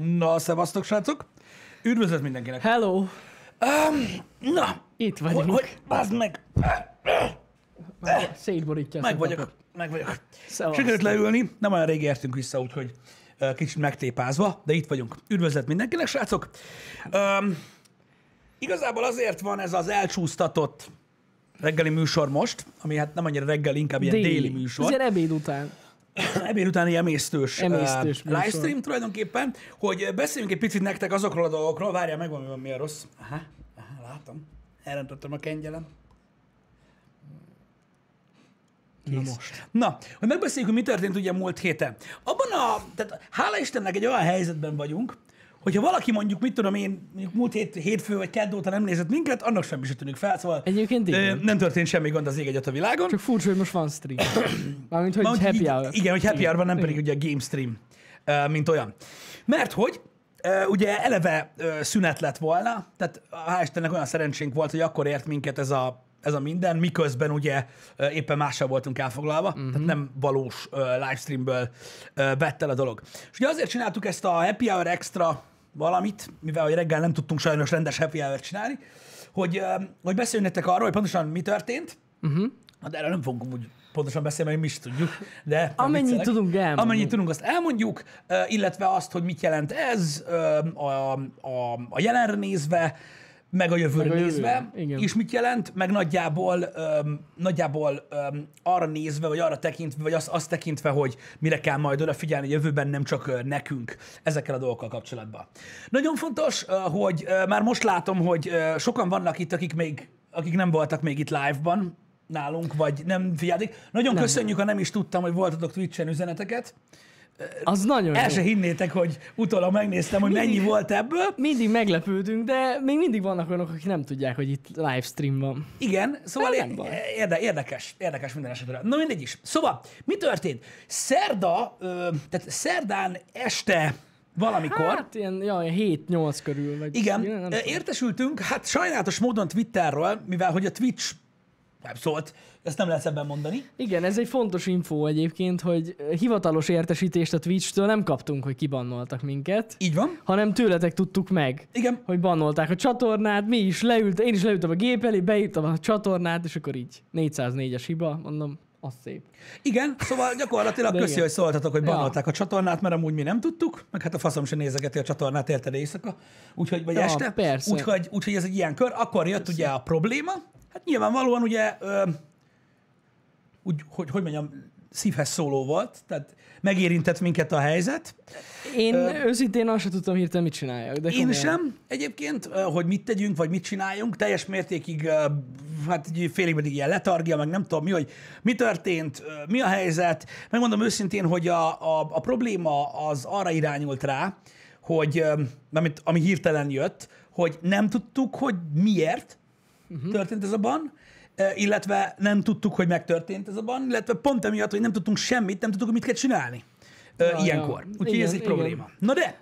Na, szevasztok, srácok! Üdvözlet mindenkinek! Hello! Um, na, Itt hogy, vagyunk. hogy, bazd meg! Szétborítja. Meg vagyok, papot. meg vagyok. Szevasztok. Sikerült leülni, nem olyan rég értünk vissza, úgyhogy kicsit megtépázva, de itt vagyunk. Üdvözlet mindenkinek, srácok! Um, igazából azért van ez az elcsúsztatott reggeli műsor most, ami hát nem annyira reggeli, inkább ilyen déli, déli műsor. Ez ilyen ebéd után. Ebéd utáni emésztős, Emésztős uh, livestream tulajdonképpen, hogy beszéljünk egy picit nektek azokról a dolgokról, várjál meg, van, mi a rossz. Aha, aha, látom. Elrendettem a kengyelem. Na most. Na, hogy megbeszéljük, hogy mi történt ugye múlt héten. Abban a, tehát hála Istennek egy olyan helyzetben vagyunk, hogyha valaki mondjuk, mit tudom én, mondjuk múlt hét, hétfő vagy kedd óta nem nézett minket, annak semmi se tűnik fel, szóval Egyébként igen. nem történt semmi gond az ég egyet a világon. Csak furcsa, hogy most van stream. Mármint, hogy Mármint, happy hour. Igen, hogy happy hour van, nem Igen. pedig ugye a game stream, mint olyan. Mert hogy ugye eleve szünet lett volna, tehát hál' Istennek olyan szerencsénk volt, hogy akkor ért minket ez a, ez a minden, miközben ugye éppen mással voltunk elfoglalva, uh-huh. tehát nem valós ö, livestreamből ö, vett el a dolog. És ugye azért csináltuk ezt a happy hour extra valamit, mivel hogy reggel nem tudtunk sajnos rendes happy hour csinálni, hogy, hogy beszéljünk nektek arról, hogy pontosan mi történt, Uh-huh. Hát erről nem fogunk úgy pontosan beszélni, mert mi is tudjuk, de... Amennyit tudunk, elmondjuk. Amennyit tudunk, azt elmondjuk, ö, illetve azt, hogy mit jelent ez ö, a, a, a jelenre nézve, meg a jövőre Meg a nézve, igen. és mit jelent, meg nagyjából, öm, nagyjából öm, arra nézve, vagy arra tekintve, vagy azt, azt tekintve, hogy mire kell majd odafigyelni a jövőben, nem csak ö, nekünk ezekkel a dolgokkal kapcsolatban. Nagyon fontos, ö, hogy ö, már most látom, hogy ö, sokan vannak itt, akik még akik nem voltak még itt live-ban nálunk, vagy nem figyelték. Nagyon nem. köszönjük, ha nem is tudtam, hogy voltatok Twitch-en üzeneteket. Az nagyon El jó. se hinnétek, hogy utólag megnéztem, hogy mennyi volt ebből. Mindig meglepődünk, de még mindig vannak olyanok, akik nem tudják, hogy itt livestream van. Igen, szóval Nem ér- baj. érde, érdekes, érdekes minden esetre. Na mindegy is. Szóval, mi történt? Szerda, ö, tehát szerdán este valamikor, Hát ilyen, ja, ilyen 7-8 körül. Vagy igen, tudom. értesültünk, hát sajnálatos módon Twitterről, mivel hogy a Twitch nem szólt, ezt nem lehet ebben mondani. Igen, ez egy fontos info egyébként, hogy hivatalos értesítést a Twitch-től nem kaptunk, hogy kibannoltak minket, Így van. hanem tőletek tudtuk meg. Igen. hogy bannolták a csatornát, mi is leült, én is leültem a gép elé, beírtam a csatornát, és akkor így 404-es hiba, mondom, az szép. Igen, szóval gyakorlatilag De köszi, igen. hogy szóltatok, hogy Ja. bannolták a csatornát, mert amúgy mi nem tudtuk, meg hát a faszom sem nézegeti a csatornát, érted éjszaka, úgyhogy, vagy Ja, este. persze. Úgyhogy, úgyhogy ez egy ilyen kör. Akkor jött ugye a probléma, nyilvánvalóan ugye, ö, úgy, hogy, hogy mondjam, szívhez szóló volt, tehát megérintett minket a helyzet. Én Ö, őszintén azt sem tudtam hirtelen, mit csináljak. De Én komolyan. sem egyébként, hogy mit tegyünk, vagy mit csináljunk, teljes mértékig, hát egy félig meddig ilyen letargia, meg nem tudom mi, hogy mi történt, mi a helyzet. Megmondom őszintén, hogy a, a, a probléma az arra irányult rá, hogy, amit, ami hirtelen jött, hogy nem tudtuk, hogy miért uh-huh. történt ez a ban, illetve nem tudtuk, hogy megtörtént ez a ban, illetve pont emiatt, hogy nem tudtunk semmit, nem tudtuk, hogy mit kell csinálni Ja, ilyenkor. ja. Úgyhogy Igen, ez egy igen. probléma. Na de,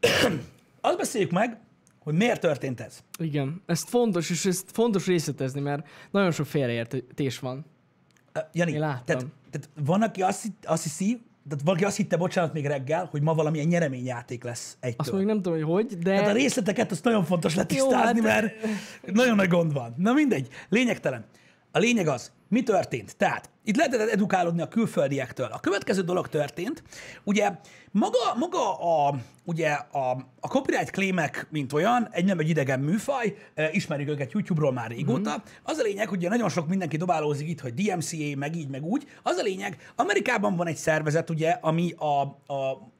azt beszéljük meg, hogy miért történt ez. Igen, ezt fontos, és ezt fontos részletezni, mert nagyon sok félreértés van. Jani, tehát, tehát van, aki azt, azt hiszi, tehát valaki azt hitte, bocsánat, még reggel, hogy ma valamilyen nyereményjáték lesz Azt egytől. még nem tudom, hogy hogy, de... Tehát a részleteket azt nagyon fontos letisztázni, Jó, hát- mert nagyon nagy gond van. Na mindegy, lényegtelen. A lényeg az, mi történt? Tehát itt lehetett edukálódni a külföldiektől. A következő dolog történt, ugye maga, maga a, ugye a, a copyright claimek, mint olyan, egy nem egy idegen műfaj, eh, ismerjük őket YouTube-ról már régóta. Mhm. Az a lényeg, hogy ugye nagyon sok mindenki dobálózik itt, hogy DMCA, meg így, meg úgy. Az a lényeg, Amerikában van egy szervezet, ugye, ami a, a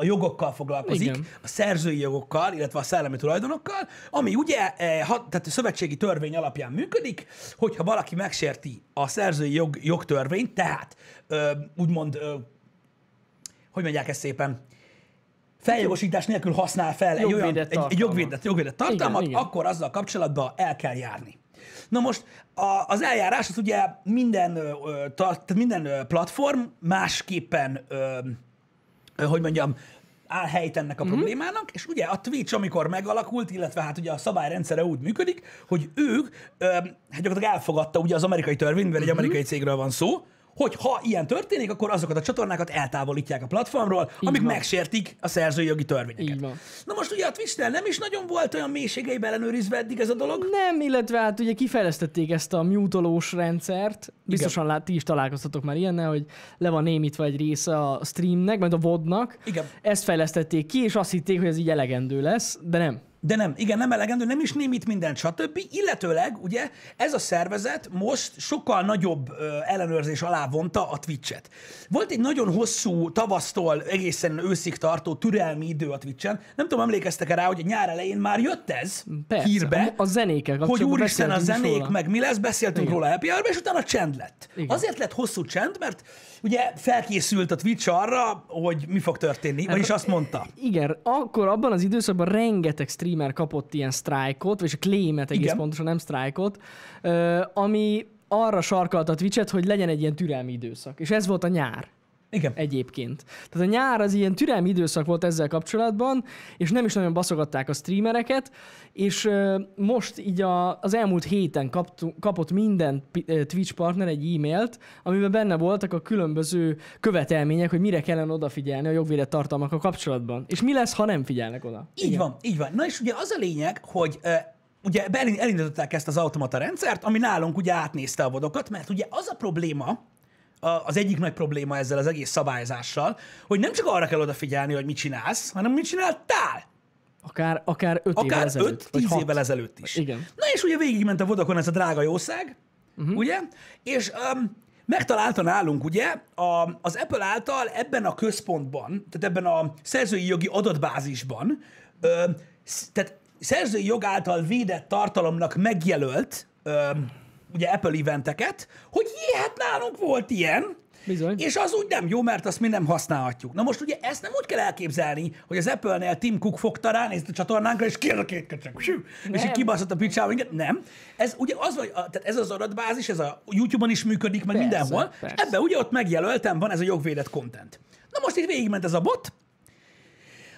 a jogokkal foglalkozik, Igen. a szerzői jogokkal, illetve a szellemi tulajdonokkal, ami ugye eh, hat, tehát a szövetségi törvény alapján működik, hogyha valaki megsérti a szerzői jog, jogtörvényt, tehát ö, úgymond, ö, hogy mondják ezt szépen, feljogosítás nélkül használ fel egy, olyan, egy, egy jogvédett, jogvédett tartalmat, Igen, igen. akkor azzal kapcsolatban el kell járni. Na most a, az eljárás az ugye minden, ö, tart, minden platform másképpen, ö, hogy mondjam, áll helyt ennek a Mhm. uh-huh. problémának, és ugye a Twitch, amikor megalakult, illetve hát ugye a szabályrendszere úgy működik, hogy ők, ö, hát gyakorlatilag elfogadta ugye az amerikai törvény, mert egy Mhm. amerikai cégről van szó, hogy ha ilyen történik, akkor azokat a csatornákat eltávolítják a platformról, amik van. megsértik a szerzői jogi törvényeket. Így van. Na most ugye a twitch nem is nagyon volt olyan mélységeibe ellenőrizve eddig ez a dolog. Nem, illetve hát ugye kifejlesztették ezt a mutolós rendszert. Biztosan lát, ti is találkoztatok már ilyennel, hogy le van némítva egy része a streamnek, majd a vodnak. Igen. Ezt fejlesztették ki, és azt hitték, hogy ez így elegendő lesz, de nem. De nem, igen, nem elegendő, nem is némít mindent, stb. Illetőleg, ugye, ez a szervezet most sokkal nagyobb ö, ellenőrzés alá vonta a Twitch-et. Volt egy nagyon hosszú, tavasztól egészen őszig tartó türelmi idő a Twitch-en. Nem tudom, emlékeztek-e rá, hogy a nyár elején már jött ez Persze, hírbe, a zenékkel hogy úristen a zenék, róla. meg mi lesz, beszéltünk Igen. róla happy hour és utána csend lett. Igen. Azért lett hosszú csend, mert ugye felkészült a Twitch arra, hogy mi fog történni, vagyis azt mondta. Igen, akkor abban az időszakban rengeteg streamer kapott ilyen sztrájkot, vagy a claimet egész Igen. pontosan, nem sztrájkot, ami arra sarkalta a Twitch-et, hogy legyen egy ilyen türelmi időszak. És ez volt a nyár Igen. egyébként. Tehát a nyár az ilyen türelmi időszak volt ezzel kapcsolatban, és nem is nagyon baszogatták a streamereket, és most így a, az elmúlt héten kaptu, kapott minden Twitch partner egy e-mailt, amiben benne voltak a különböző követelmények, hogy mire kellene odafigyelni a jogvédett tartalmakkal kapcsolatban. És mi lesz, ha nem figyelnek oda? Így van, így van. Na és ugye az a lényeg, hogy ugye elindították ezt az automata rendszert, ami nálunk ugye átnézte a vodokat, mert ugye az a probléma, a- az egyik nagy probléma ezzel az egész szabályzással, hogy nem csak arra kell odafigyelni, hogy mit csinálsz, hanem mit csináltál. Akár, akár öt évvel Akár ezelőtt. vagy 5-10 hat. évvel ezelőtt is. Igen. Na és ugye végigment a vodokon ez a drága jószág, uh-huh. ugye? És um, megtalálta nálunk ugye a, az Apple által ebben a központban, tehát ebben a szerzői jogi adatbázisban, ö, tehát szerzői jog által védett tartalomnak megjelölt ö, ugye Apple eventeket, hogy jé, hát nálunk volt ilyen, Bizony. és az úgy nem jó, mert azt mi nem használhatjuk. Na most ugye ezt nem úgy kell elképzelni, hogy az Apple-nél Tim Cook fogta rá, nézd a csatornánkra, és kér a két köcsög, és így kibaszott a picsába minket. Nem. Ez ugye az, hogy a, tehát ez az adatbázis, ez a YouTube-on is működik, meg Persze, mindenhol. persze. Ebben ugye ott megjelöltem, van ez a jogvédett content. Na most itt végigment ez a bot,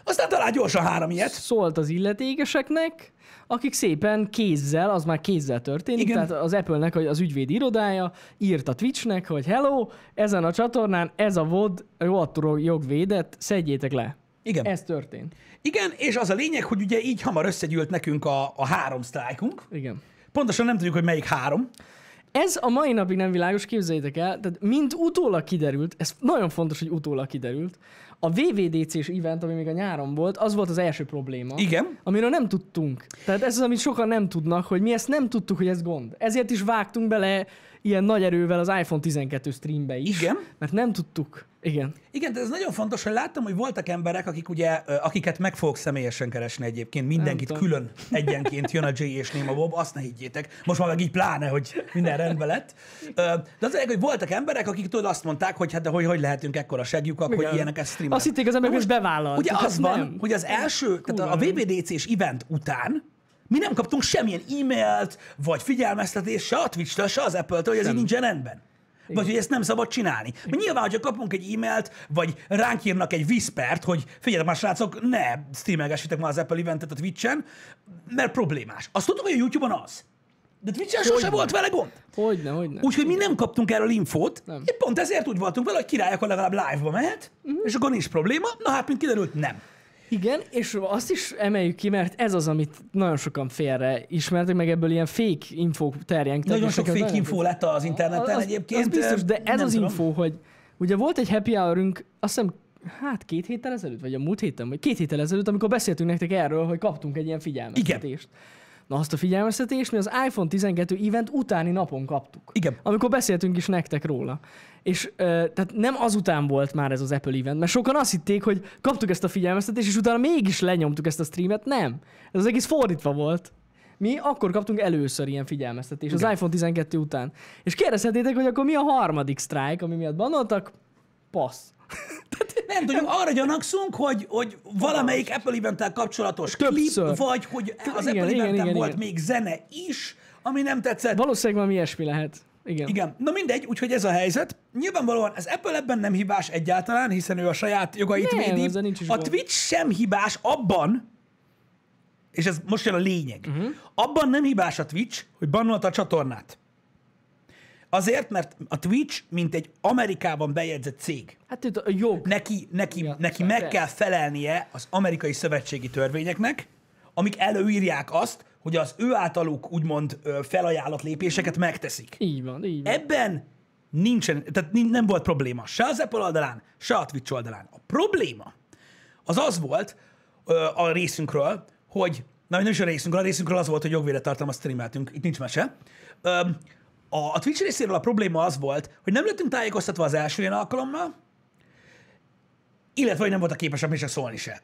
aztán talál gyorsan három ilyet. Szólt az illetékeseknek, akik szépen kézzel, az már kézzel történik, Igen. tehát az Apple-nek az ügyvéd irodája írt a Twitchnek, hogy hello, ezen a csatornán ez a VOD rohadtul jogvédett, szedjétek le. Igen. Ez történt. Igen, és az a lényeg, hogy ugye így hamar összegyűlt nekünk a, a három sztrájkunk. Igen. Pontosan nem tudjuk, hogy melyik három. Ez a mai napig nem világos, képzeljétek el, tehát mint utólag kiderült, ez nagyon fontos, hogy utólag kiderült, a VVDC-s event, ami még a nyáron volt, az volt az első probléma. Igen. Amiről nem tudtunk. Tehát ez az, amit sokan nem tudnak, hogy mi ezt nem tudtuk, hogy ez gond. Ezért is vágtunk bele ilyen nagy erővel az iPhone 12 streambe is. Igen. Mert nem tudtuk. Igen. Igen, de ez nagyon fontos, hogy láttam, hogy voltak emberek, akik ugye, akiket meg fogok személyesen keresni egyébként, mindenkit külön egyenként jön a Jay és Néma Bob, azt ne higgyétek. Most már meg így pláne, hogy minden rendben lett. De az hogy voltak emberek, akik tudod azt mondták, hogy hát de hogy, hogy lehetünk ekkora segjukak, hogy Igen. ilyeneket streamelnek. Azt hitték az emberek, hogy bevállalt. Ugye Hát az van, nem. hogy az első, tehát a nem. VVDC-s event után mi nem kaptunk semmilyen e-mailt, vagy figyelmeztetést se a Twitch-től, se az Apple-től, hogy ez így nincsen rendben. Vagy hogy ezt nem szabad csinálni. Mert nyilván, hogyha kapunk egy e-mailt, vagy ránk írnak egy viszpert, hogy figyeljetek már srácok, ne streamelgessétek már az Apple eventet a Twitch-en, mert problémás. Azt tudtuk, hogy a YouTube-on az. De Twitch-en sose volt vele gond. Hogyne, hogyne. Úgyhogy mi nem kaptunk erről infót, Nem. pont ezért úgy voltunk vele, hogy király, akkor legalább live-ba mehet, Mhm. és akkor nincs probléma. Na hát, mint kiderült, nem. Igen, és azt is emeljük ki, mert ez az, amit nagyon sokan félre ismertek, meg ebből ilyen fake infók terjengtek. Nagyon sok fake info lett az interneten az, egyébként. Az biztos, de ez az tudom. info, hogy ugye volt egy happy hourünk, azt hiszem, hát két héttel ezelőtt, vagy a múlt héten, vagy két héttel ezelőtt, amikor beszéltünk nektek erről, hogy kaptunk egy ilyen figyelmeztetést. Na azt a figyelmeztetést mi az iPhone 12 event utáni napon kaptuk. Igen. Amikor beszéltünk is nektek róla. És ö, tehát nem azután volt már ez az Apple event, mert sokan azt hitték, hogy kaptuk ezt a figyelmeztetést, és utána mégis lenyomtuk ezt a streamet. Nem. Ez az egész fordítva volt. Mi akkor kaptunk először ilyen figyelmeztetést, az iPhone 12 után. És kérdezhetétek, hogy akkor mi a harmadik strike, ami miatt banoltak? Passz. Nem tudjuk, arra gyanakszunk, hogy, hogy valamelyik Apple eventtel kapcsolatos Többször. klip, vagy hogy az Igen, Apple igen, igen, volt igen. még zene is, ami nem tetszett. Valószínűleg valami ilyesmi lehet. Igen. Igen, na mindegy, úgyhogy ez a helyzet. Nyilvánvalóan az Apple ebben nem hibás egyáltalán, hiszen ő a saját jogait Nem, védi. nincs is A gond. Twitch sem hibás abban, és ez most jön a lényeg, uh-huh. abban nem hibás a Twitch, hogy bannolta a csatornát. Azért, mert a Twitch, mint egy Amerikában bejegyzett cég, Hát itt a jog. neki, neki, Ja, neki meg persze. kell felelnie az amerikai szövetségi törvényeknek, amik előírják azt, hogy az ő általuk úgymond felajánlott lépéseket megteszik. Így van, így van. Ebben nincsen, tehát nem volt probléma se az Apple oldalán, se a Twitch oldalán. A probléma az az volt ö, a részünkről, hogy, na nem is a részünkről, a részünkről az volt, hogy jogvédett tartalmat streameltünk, itt nincs mese. Ö, a, a Twitch részéről a probléma az volt, hogy nem lettünk tájékoztatva az első ilyen alkalommal, illetve hogy nem voltak képesek még csak szólni se.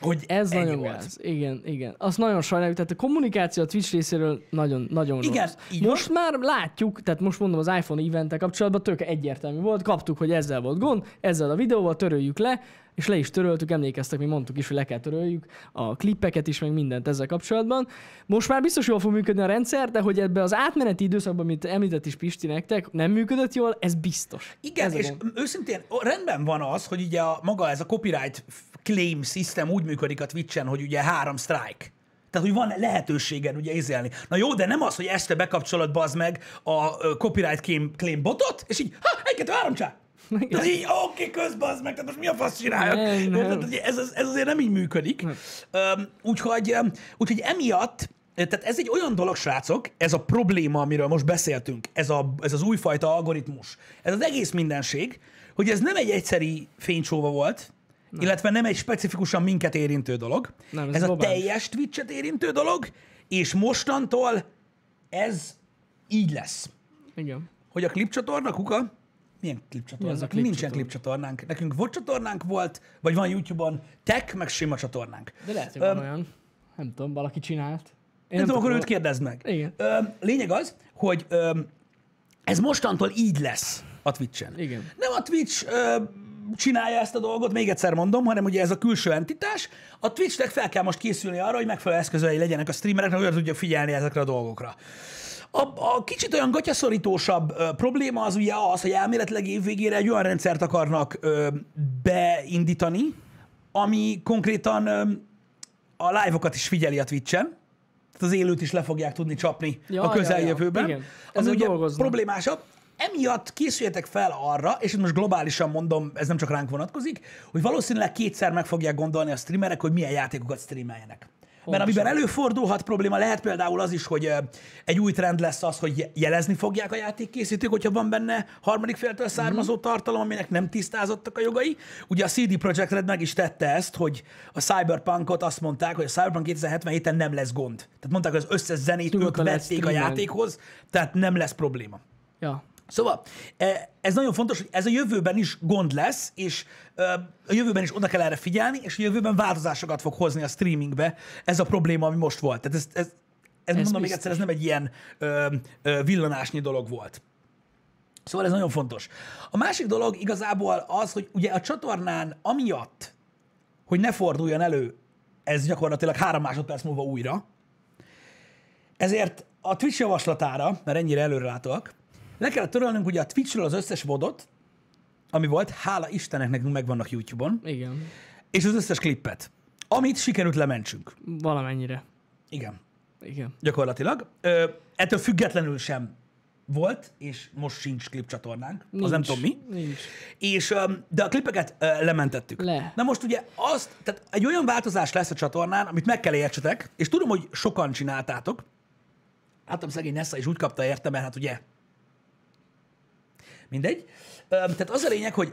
Hogy Ez ennyi nagyon volt. gáz. Igen, igen. Azt nagyon sajnáljuk. Tehát a kommunikáció a Twitch részéről nagyon, nagyon Igen, rossz. így Most már látjuk, tehát most mondom az iPhone event kapcsolatban tök egyértelmű volt, kaptuk, hogy ezzel volt gond, ezzel a videóval töröljük le, és le is töröltük, emlékeztek, mi mondtuk is, hogy le kell töröljük a klippeket is, meg mindent ezzel kapcsolatban. Most már biztos jól fog működni a rendszer, de hogy ebbe az átmeneti időszakban, amit említett is Pisti nektek, nem működött jól, ez biztos. Igen, ez és őszintén rendben van az, hogy ugye a, maga ez a copyright claim system úgy működik a Twitch-en, hogy ugye három strike. Tehát, hogy van lehetőséged ugye izélni. Na jó, de nem az, hogy este bekapcsolod bazd meg a copyright claim, claim botot, és így, ha, egy, kettő, három, csá. Tehát így, oké, közbazd meg, tehát most mi a fasz csináljak? Nem, nem. Tehát, ez, ez azért nem így működik. Öm, Úgyhogy, öm, úgyhogy emiatt, tehát ez egy olyan dolog, srácok, ez a probléma, amiről most beszéltünk, ez, a, ez az újfajta algoritmus, ez az egész mindenség, hogy ez nem egy egyszeri fénycsóva volt, nem. illetve nem egy specifikusan minket érintő dolog. Nem, ez ez a teljes Twitch-et érintő dolog, és mostantól ez így lesz. Igen. Hogy a klipcsatorna, kuka, milyen klipcsatorna? Mi az a Nincsen klipcsatornánk. Nekünk volt csatornánk volt, vagy van YouTube-on tech, meg sima csatornánk. De lehet, hogy Öm, van olyan. Nem tudom, valaki csinált. Én Nem tudom, akkor őt kérdezd meg. Igen. Öm, lényeg az, hogy öm, ez mostantól így lesz a Twitch-en. Igen. Nem a Twitch öm, csinálja ezt a dolgot, még egyszer mondom, hanem ugye ez a külső entitás. A Twitchnek fel kell most készülni arra, hogy megfelelő eszközei legyenek a streamereknek, hogy tudja figyelni ezekre a dolgokra. A, a kicsit olyan gatyaszorítósabb ö, probléma az ugye az, hogy elméletileg évvégére egy olyan rendszert akarnak ö, beindítani, ami konkrétan ö, a live-okat is figyeli a Twitch-en, tehát az élőt is le fogják tudni csapni Ja, a ja, közeljövőben. ja. Ami Ezen ugye dolgoznak. problémásabb. Emiatt készüljetek fel arra, és most globálisan mondom, ez nem csak ránk vonatkozik, hogy valószínűleg kétszer meg fogják gondolni a streamerek, hogy milyen játékokat streameljenek. Mert amiben előfordulhat probléma, lehet például az is, hogy egy új trend lesz az, hogy je- jelezni fogják a játékkészítők, hogyha van benne harmadik féltől származó tartalom, aminek nem tisztázottak a jogai. Ugye a CD Projekt Red meg is tette ezt, hogy a Cyberpunkot azt mondták, hogy a Cyberpunk 2077-en nem lesz gond. Tehát mondták, hogy az összes zenét ők vették a játékhoz, tehát nem lesz probléma. Ja. Szóval e, ez nagyon fontos, hogy ez a jövőben is gond lesz, és ö, a jövőben is oda kell erre figyelni, és a jövőben változásokat fog hozni a streamingbe ez a probléma, ami most volt. Tehát ez, ez, ez, ez mondom még biztos. egyszer, ez nem egy ilyen ö, ö, villanásnyi dolog volt. Szóval ez nagyon fontos. A másik dolog igazából az, hogy ugye a csatornán amiatt, hogy ne forduljon elő ez gyakorlatilag három másodperc múlva újra, ezért a Twitch javaslatára, mert ennyire előrelátóak, le kellett törölnünk ugye a Twitchről az összes vodot, ami volt, hála Istennek nekünk megvannak YouTube-on, Igen. és az összes klippet, amit sikerült lementsünk. Valamennyire. Igen, Igen. gyakorlatilag. Ö, ettől függetlenül sem volt, és most sincs klipcsatornánk, az nem Nincs. tudom mi. Nincs. És, de a klipeket lementettük. Le. Na most ugye azt, tehát egy olyan változás lesz a csatornán, amit meg kell értsetek, és tudom, hogy sokan csináltátok. Hát szegény Nessa is úgy kapta érte, mert hát ugye mindegy. Tehát az a lényeg, hogy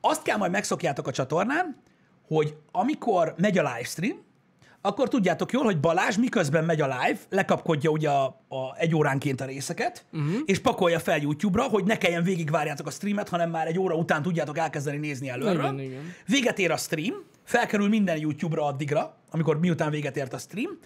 azt kell majd megszokjátok a csatornán, hogy amikor megy a livestream, akkor tudjátok jól, hogy Balázs miközben megy a live, lekapkodja ugye a, a egy óránként a részeket, uh-huh. és pakolja fel YouTube-ra, hogy ne kelljen végigvárjátok a streamet, hanem már egy óra után tudjátok elkezdeni nézni előről. Igen, igen. Véget ér a stream, felkerül minden YouTube-ra addigra, amikor miután véget ért a stream,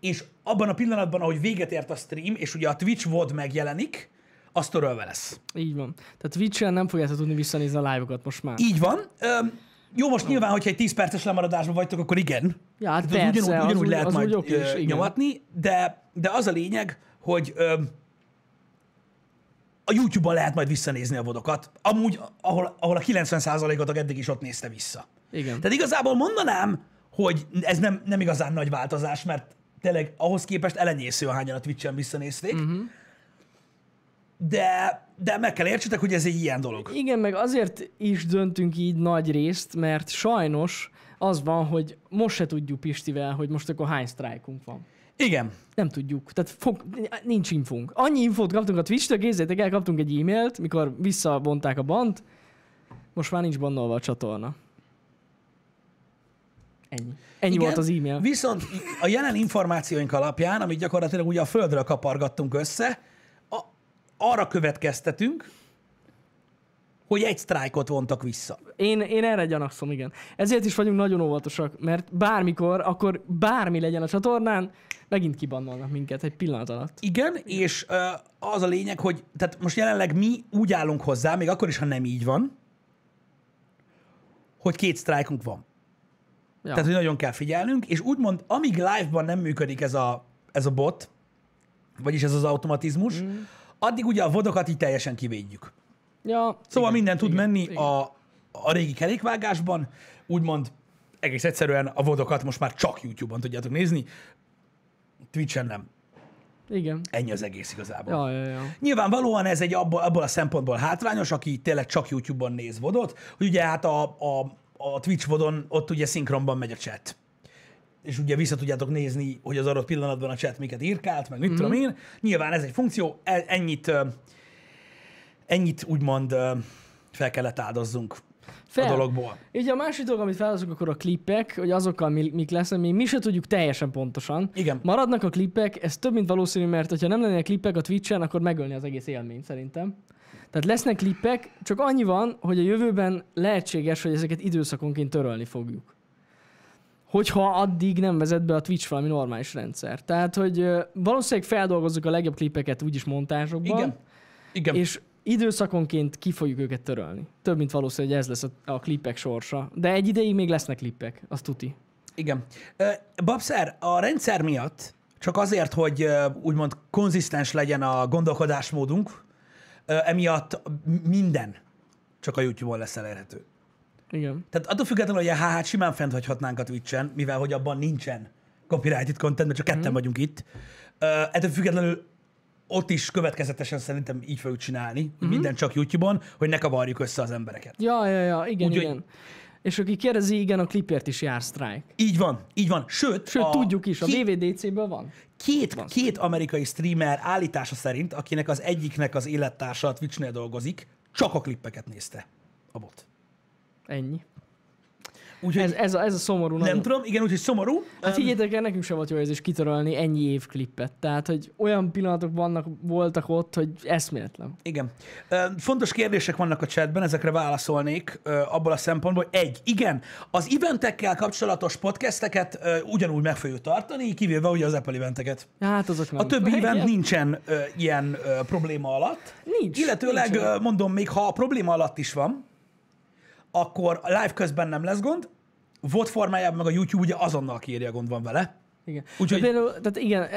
és abban a pillanatban, ahogy véget ért a stream, és ugye a Twitch VOD megjelenik, az törölve lesz. Így van. Tehát Twitch-en nem fogjátok tudni visszanézni a live-okat most már. Így van. Öm, jó, most nyilván, hogyha egy 10 perces lemaradásban vagytok, akkor igen. Ja, hát Tehát az persze, ugyanúgy, az ugyanúgy úgy- lehet az majd oké is, nyomatni, de, de az a lényeg, hogy ö, a YouTube-on lehet majd visszanézni a vodokat, amúgy, ahol, ahol a 90%-ot eddig is ott nézte vissza. Igen. Tehát igazából mondanám, hogy ez nem, nem igazán nagy változás, mert tényleg ahhoz képest elenyésző, ahányan a Twitch-en visszanézték. Uh-huh. De, de meg kell értsetek, hogy ez egy ilyen dolog. Igen, meg azért is döntünk így nagy részt, mert sajnos az van, hogy most se tudjuk Pistivel, hogy most akkor hány sztrájkunk van. Igen. Nem tudjuk. Tehát fog, nincs infónk. Annyi infót kaptunk a Twitch-től, kézzétek el, kaptunk egy e-mailt, mikor visszavonták a bant, most már nincs bannolva a csatorna. Ennyi. Ennyi Igen, volt az e-mail. Viszont a jelen információink alapján, amit gyakorlatilag ugye a földről kapargattunk össze, arra következtetünk, hogy egy sztrájkot vontak vissza. Én, én erre gyanakszom, igen. Ezért is vagyunk nagyon óvatosak, mert bármikor, akkor bármi legyen a csatornán, megint kibannolnak minket egy pillanat alatt. Igen, és uh, az a lényeg, hogy tehát most jelenleg mi úgy állunk hozzá, még akkor is, ha nem így van, hogy két sztrájkunk van. Ja. Tehát, hogy nagyon kell figyelnünk, és úgymond, amíg live-ban nem működik ez a, ez a bot, vagyis ez az automatizmus, mm. Addig ugye a vodokat így teljesen kivédjük. ja Szóval igen, minden tud igen, menni igen. A, a régi kerékvágásban, úgymond egész egyszerűen a vodokat most már csak YouTube-on tudjátok nézni, Twitch-en nem. Igen. Ennyi az egész igazából. Ja, ja, ja. Nyilvánvalóan ez egy abból, abból a szempontból hátrányos, aki tényleg csak YouTube-on néz vodot, hogy ugye hát a, a, a Twitch vodon ott ugye szinkronban megy a chat. És ugye vissza tudjátok nézni, hogy az adott pillanatban a chat miket írkált, meg mit mm-hmm. tudom én. Nyilván ez egy funkció, e- ennyit, ennyit úgymond fel kellett áldozzunk Fel. a dologból. Ugye a másik dolog, amit felhozunk, akkor a klippek, hogy azokkal mi, mik lesznek, mi, mi se tudjuk teljesen pontosan. Igen. Maradnak a klippek, ez több mint valószínű, mert ha nem lennének klippek a Twitch-en, akkor megölni az egész élményt szerintem. Tehát lesznek klippek, csak annyi van, hogy a jövőben lehetséges, hogy ezeket időszakonként törölni fogjuk. Hogyha addig nem vezet be a Twitch valami normális rendszer. Tehát, hogy valószínűleg feldolgozzuk a legjobb klippeket úgyis montázsokban, Igen. Igen. és időszakonként ki fogjuk őket törölni. Több, mint valószínű, hogy ez lesz a, a klippek sorsa. De egy ideig még lesznek klippek, azt tuti. Igen. Babszer, a rendszer miatt, csak azért, hogy úgymond konzisztens legyen a gondolkodásmódunk, emiatt minden csak a YouTube-on lesz elérhető. Igen. Tehát attól függetlenül, hogy a HH simán fent hagyhatnánk a Twitch-en, mivel hogy abban nincsen copyrighted content, mert csak ketten Mhm. vagyunk itt. Ö, ettől függetlenül ott is következetesen szerintem így fogjuk csinálni, hogy minden csak YouTube-on, hogy ne kavarjuk össze az embereket. Ja, ja, ja, igen, Úgyhogy- igen. És aki kérdezi, igen, a klipért is jár strike. Így van, így van. Sőt, Sőt, a tudjuk is, a ki- VVDC-ből van. Két, két amerikai streamer állítása szerint, akinek az egyiknek az élettársa a Twitch-nél dolgozik, csak a klippeket nézte a bot. Ennyi. Úgyhogy Ez, ez, a, ez a szomorú nem nagyon. tudom, igen, úgyhogy szomorú. Hát figyeljetek el, nekünk sem volt jó érzés kitörölni ennyi év klippet. Tehát, hogy olyan pillanatok vannak, voltak ott, hogy eszméletlen. Igen. Fontos kérdések vannak a chatben, ezekre válaszolnék abból a szempontból, hogy egy, igen, az eventekkel kapcsolatos podcasteket ugyanúgy meg fogjuk tartani, kivéve ugye az Apple eventeket. Hát azok nem. A többi event Igen. nincsen ilyen probléma alatt. Nincs. Illetőleg nincs mondom, még ha a probléma alatt is van, akkor a live közben nem lesz gond, VOD formájában meg a YouTube ugye azonnal kiírja, gond van vele. Igen. Úgyhogy- Úgyhogy... Például, tehát igen,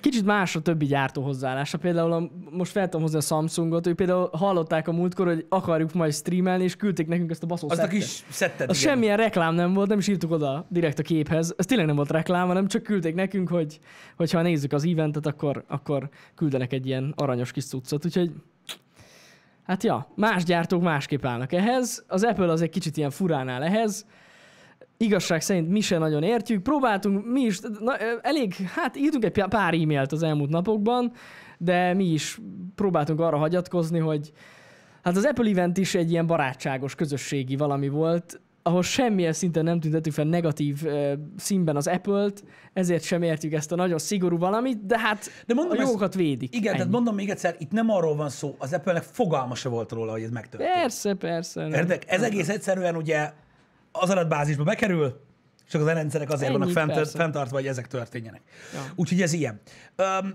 kicsit más a többi gyártó hozzáállása. Például a, most fel tudom hozni a Samsungot, ők például hallották a múltkor, hogy akarjuk majd streamelni, és küldték nekünk ezt a baszó Azt a kis szettet, Az igen. semmilyen reklám nem volt, nem is írtuk oda direkt a képhez. Ez tényleg nem volt reklám, hanem csak küldték nekünk, hogy hogyha nézzük az eventet, akkor, akkor küldenek egy ilyen aranyos kis cuccot. Úgyhogy hát ja, más gyártók másképp állnak ehhez. Az Apple az egy kicsit ilyen furán áll ehhez. Igazság szerint mi se nagyon értjük. Próbáltunk mi is, na, elég, hát írtunk egy pár e-mailt az elmúlt napokban, de mi is próbáltunk arra hagyatkozni, hogy Hát az Apple event is egy ilyen barátságos, közösségi valami volt, ahol semmilyen szinten nem tüntettük fel negatív uh, színben az Apple-t, ezért sem értjük ezt a nagyon szigorú valamit, de hát De mondom, a jogokat védik. Igen, Ennyi. tehát mondom még egyszer, itt nem arról van szó, az Apple-nek fogalma se volt róla, hogy ez megtörtént. Persze, persze. nem. Értek? Ez egész egyszerűen ugye az adatbázisba bekerül, csak az rendszerek azért Ennyi, vannak fent, fenntartva, hogy ezek történjenek. Ja. Úgyhogy ez ilyen.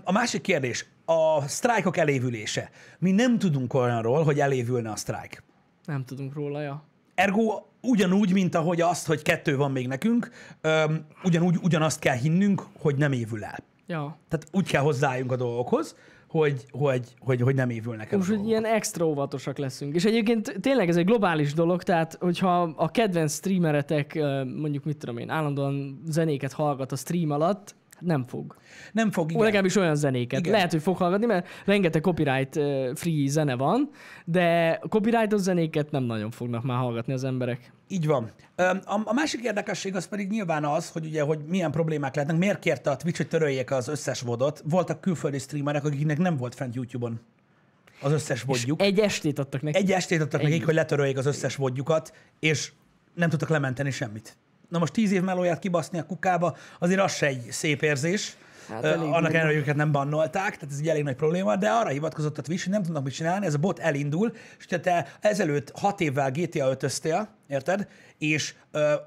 A másik kérdés, a sztrájkok elévülése. Mi nem tudunk olyanról, hogy elévülne a sztrájk. Nem tudunk róla, ja. Ergo ugyanúgy, mint ahogy azt, hogy kettő van még nekünk, öm, ugyanúgy ugyanazt kell hinnünk, hogy nem évül el. Ja. Tehát úgy kell hozzájunk a dolgokhoz, hogy, hogy, hogy, hogy nem évülnek el Most, hogy ilyen extra óvatosak leszünk. És egyébként tényleg ez egy globális dolog, tehát hogyha a kedvenc streameretek, mondjuk mit tudom én, állandóan zenéket hallgat a stream alatt, nem fog. Nem fog, Igen. igen. Legalábbis olyan zenéket. Igen. Lehet, hogy fog hallgatni, mert rengeteg copyright free zene van, de copyrightos zenéket nem nagyon fognak már hallgatni az emberek. Így van. A, a másik érdekesség az pedig nyilván az, hogy ugye, hogy milyen problémák lehetnek. Miért kérte a Twitch, hogy töröljék az összes vodot? Voltak külföldi streamerek, akiknek nem volt fent YouTube-on az összes vodjuk. Egy estét adtak neki. Egy estét adtak Ennyi. nekik, hogy letöröljék az összes vodjukat, és nem tudtak lementeni semmit. Na most tíz év melóját kibaszni a kukába, azért az se egy szép érzés. Hát elég Annak ellenére, hogy őket nem bannolták, tehát ez egy elég nagy probléma, de arra hivatkozott a Twitch, hogy nem tudnak mit csinálni, ez a bot elindul, és te, te ezelőtt hat évvel GTA 5 érted? És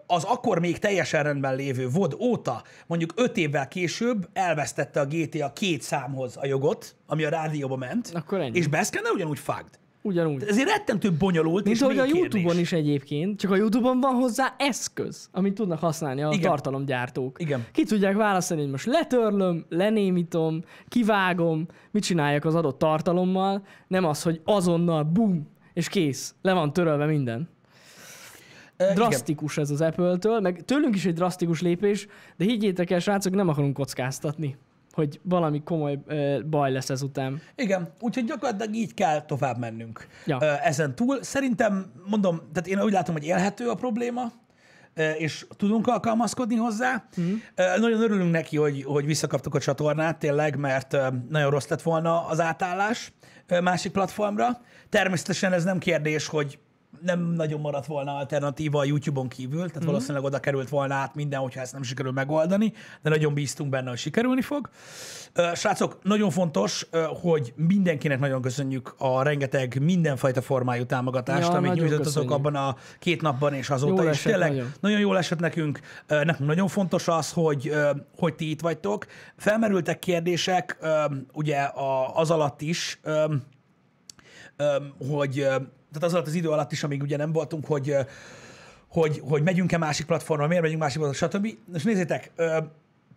az akkor még teljesen rendben lévő VOD óta, mondjuk öt évvel később elvesztette a GTA két számhoz a jogot, ami a rádióba ment, Akkor ennyi. és beszkenne ugyanúgy fagd. Ugyanúgy. Ezért rettentő bonyolult, Mint ahogy a YouTube-on is egyébként, csak a YouTube-on van hozzá eszköz, amit tudnak használni a Igen. Igen. tartalomgyártók. Igen. Ki tudják választani, hogy most letörlöm, lenémítom, kivágom, mit csináljak az adott tartalommal, nem az, hogy azonnal bum, és kész, le van törölve minden. Igen. Drasztikus ez az Apple-től, meg tőlünk is egy drasztikus lépés, de higgyétek el, srácok, nem akarunk kockáztatni, hogy valami komoly ö, baj lesz ezután. Igen, úgyhogy gyakorlatilag így kell tovább mennünk Ja. Ö, ezen túl. Szerintem, mondom, tehát én úgy látom, hogy élhető a probléma, ö, és tudunk alkalmazkodni hozzá. Mm. Nagyon örülünk neki, hogy, hogy visszakaptuk a csatornát tényleg, mert ö, nagyon rossz lett volna az átállás ö, másik platformra. Természetesen ez nem kérdés, hogy nem nagyon maradt volna alternatíva a YouTube-on kívül, tehát mm. valószínűleg oda került volna át minden, hogyha ezt nem sikerül megoldani, de nagyon bíztunk benne, hogy sikerülni fog. Srácok, nagyon fontos, hogy mindenkinek nagyon köszönjük a rengeteg mindenfajta formájú támogatást, Ja, amit nyújtottatok abban a két napban és azóta Jól is. esett Tényleg nagyon. nagyon jól esett nekünk. Nekünk nagyon fontos az, hogy, hogy ti itt vagytok. Felmerültek kérdések, ugye az alatt is, hogy tehát az alatt az idő alatt is, amíg ugye nem voltunk, hogy, hogy, hogy megyünk-e másik platformra, miért megyünk másik platformra, stb. És nézzétek,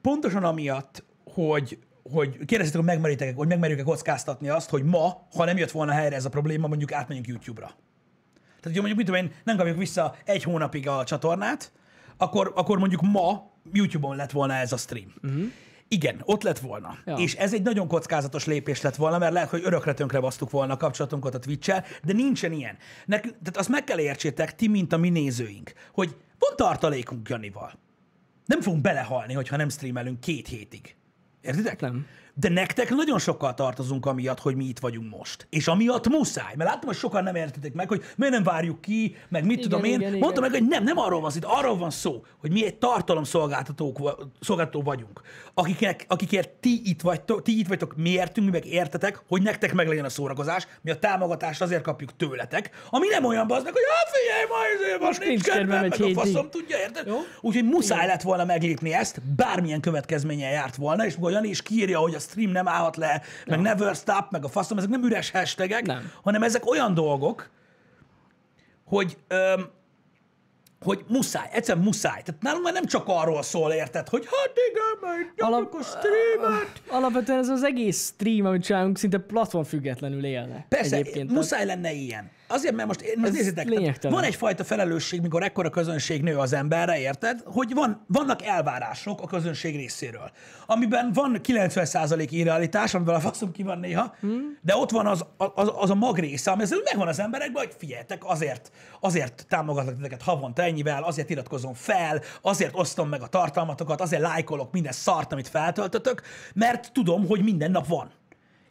pontosan amiatt, hogy hogy kérdeztétek, hogy megmeritek, hogy megmerjük-e kockáztatni azt, hogy ma, ha nem jött volna helyre ez a probléma, mondjuk átmenjünk YouTube-ra. Tehát, hogyha mondjuk, mit tudom én, nem kapjuk vissza egy hónapig a csatornát, akkor, akkor mondjuk ma YouTube-on lett volna ez a stream. Uh-huh. Igen, ott lett volna. Ja. És ez egy nagyon kockázatos lépés lett volna, mert lehet, hogy örökre tönkre basztuk volna a kapcsolatunkat a twitch de nincsen ilyen. Nek, tehát azt meg kell értsétek, ti, mint a mi nézőink, hogy van tartalékunk Janival. Nem fogunk belehalni, hogyha nem streamelünk két hétig. Értitek? Nem. De nektek nagyon sokkal tartozunk amiatt, hogy mi itt vagyunk most. És amiatt muszáj. Mert látom, hogy sokan nem értitek meg, hogy miért nem várjuk ki, meg mit Igen, tudom én. igen, Mondtam igen. meg, hogy nem, nem arról van szó, arról van szó, hogy mi egy tartalomszolgáltatók, szolgáltató vagyunk. Akiknek, akikért ti itt vagytok, ti itt vagytok, mi értünk, mi meg értetek, hogy nektek meg legyen a szórakozás, mi a támogatást azért kapjuk tőletek, ami nem olyan baznak, hogy hát figyelj, ma ezért van, Most nincs kedvem meg a faszom tudja, érted? Úgyhogy muszáj lett volna meglépni ezt, bármilyen következménye járt volna, és Jani is kiírja, hogy a stream nem állhat le, meg never stop, meg a faszom, ezek nem üres hashtagek, Nem. hanem ezek olyan dolgok, hogy öm, hogy muszáj, egyszerűen muszáj. Tehát nálunk már nem csak arról szól, érted, hogy hát igen, majd nyomjuk a streamet. Alapvetően ez az egész stream, amit csinálunk, szinte platform függetlenül élne. Persze, egyébként. Muszáj lenne ilyen. Azért, mert most, most nézzétek, lényegtelen. van egyfajta felelősség, mikor ekkora közönség nő az emberre, érted? Hogy van, vannak elvárások a közönség részéről, amiben van 90% irrealitás, amivel a faszom ki van néha, hmm. de ott van az, az, az a mag része, ami ezzel megvan az emberekben, hogy figyeljetek, azért, azért támogatlak titeket havonta ennyivel, azért iratkozom fel, azért osztom meg a tartalmatokat, azért lájkolok minden szart, amit feltöltötök, mert tudom, hogy minden nap van.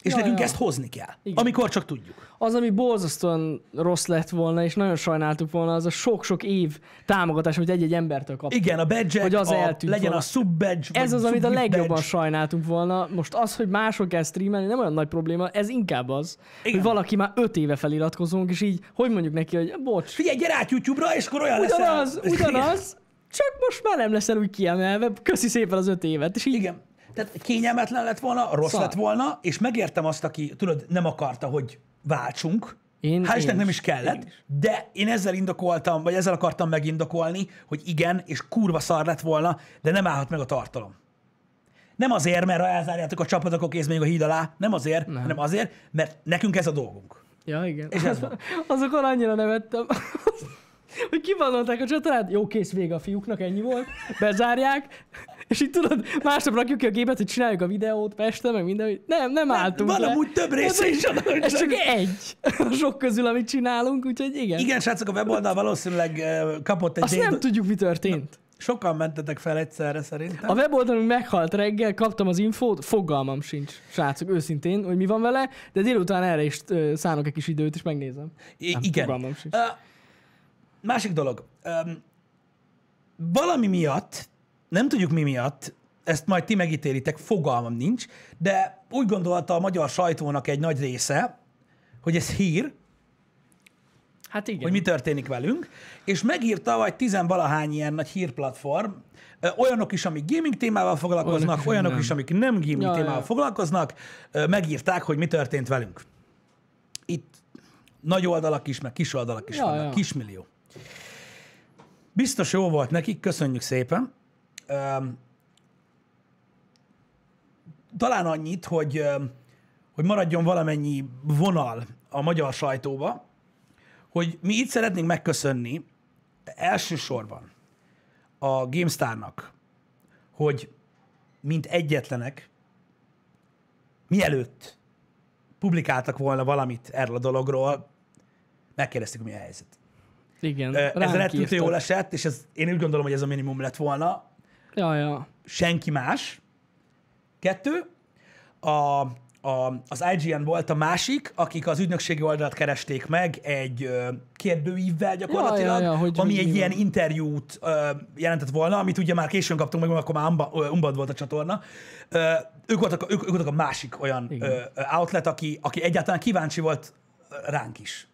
És Ja, nekünk ja. ezt hozni kell, Igen. amikor csak tudjuk. Az, ami borzasztóan rossz lett volna, és nagyon sajnáltuk volna, az a sok-sok év támogatás, amit egy-egy embertől kap. Igen, a badge Hogy az a, eltűnt legyen volna. a sub-badge, Ez vagy az, amit a legjobban badge. sajnáltunk volna. Most az, hogy máshol kell streamelni, nem olyan nagy probléma, ez inkább az, Igen. hogy valaki már öt éve feliratkozunk, és így, hogy mondjuk neki, hogy bocs, Figyelj, gyere át YouTube-ra, és akkor olyan ugyanaz, leszel. ugyanaz, csak most már nem leszel úgy kiemelve, köszi szépen az öt évet, és így Igen. Tehát kényelmetlen lett volna, rossz Szar. lett volna, és megértem azt, aki, tudod, nem akarta, hogy váltsunk. Én- Hál' Istennek nem is. kellett, is. de én ezzel indokoltam, vagy ezzel akartam megindokolni, hogy igen, és kurva szar lett volna, de nem állhat meg a tartalom. Nem azért, mert ha elzárjátok a csapatot, akkor kész megyünk a híd alá, nem azért, nem. hanem azért, mert nekünk ez a dolgunk. Ja, igen. És ez van. Azokon annyira nevettem. hogy kibannolták a csatornát, jó, kész, vége a fiúknak, ennyi volt, bezárják, és így tudod, másnap rakjuk ki a gépet, hogy csináljuk a videót Pesten, meg minden, hogy nem, nem álltunk Van le. amúgy több része is Ez csak egy a sok közül, amit csinálunk, úgyhogy igen. Igen, srácok, a weboldal valószínűleg kapott egy Azt dé- nem tudjuk, mi történt. Sokan mentetek fel egyszerre szerintem. A weboldalunk meghalt reggel, kaptam az infót, fogalmam sincs, srácok, őszintén, hogy mi van vele, de délután erre is szánok egy kis időt, és megnézem. I- Nem, igen. fogalmam sincs. Uh, másik dolog. Um, valami miatt, nem tudjuk mi miatt, ezt majd ti megítélitek, fogalmam nincs, de úgy gondolta a magyar sajtónak egy nagy része, hogy ez hír, Hát igen. hogy mi történik velünk, és megírta vagy tizenvalahány ilyen nagy hírplatform, olyanok is, amik gaming témával foglalkoznak, Olyanok is, olyanok nem. is, amik nem gaming Ja, témával ja. foglalkoznak, megírták, hogy mi történt velünk. Itt nagy oldalak is, meg kis oldalak is Ja, vannak, ja. kismillió. Biztos jó volt nekik, köszönjük szépen. Öm, talán annyit, hogy, öm, hogy maradjon valamennyi vonal a magyar sajtóba, hogy mi itt szeretnénk megköszönni elsősorban a GameStar-nak, hogy mint egyetlenek, mielőtt publikáltak volna valamit erről a dologról, megkérdeztük, mi a helyzet. Igen, Ez rettentő jól esett, és ez, én úgy gondolom, hogy ez a minimum lett volna. Ja, ja. Senki más. Kettő, a, a, az IGN volt a másik, akik az ügynökségi oldalt keresték meg egy ö, kérdőívvel gyakorlatilag, Ja, ja, ja, hogy- ami egy mi ilyen van. interjút ö, jelentett volna, amit ugye már későn kaptunk meg, akkor már ö, umbad volt a csatorna. Ö, ők, voltak, ők, ők voltak a másik olyan Igen. ö, outlet, aki, aki egyáltalán kíváncsi volt ránk is.